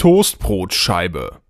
Toastbrotscheibe.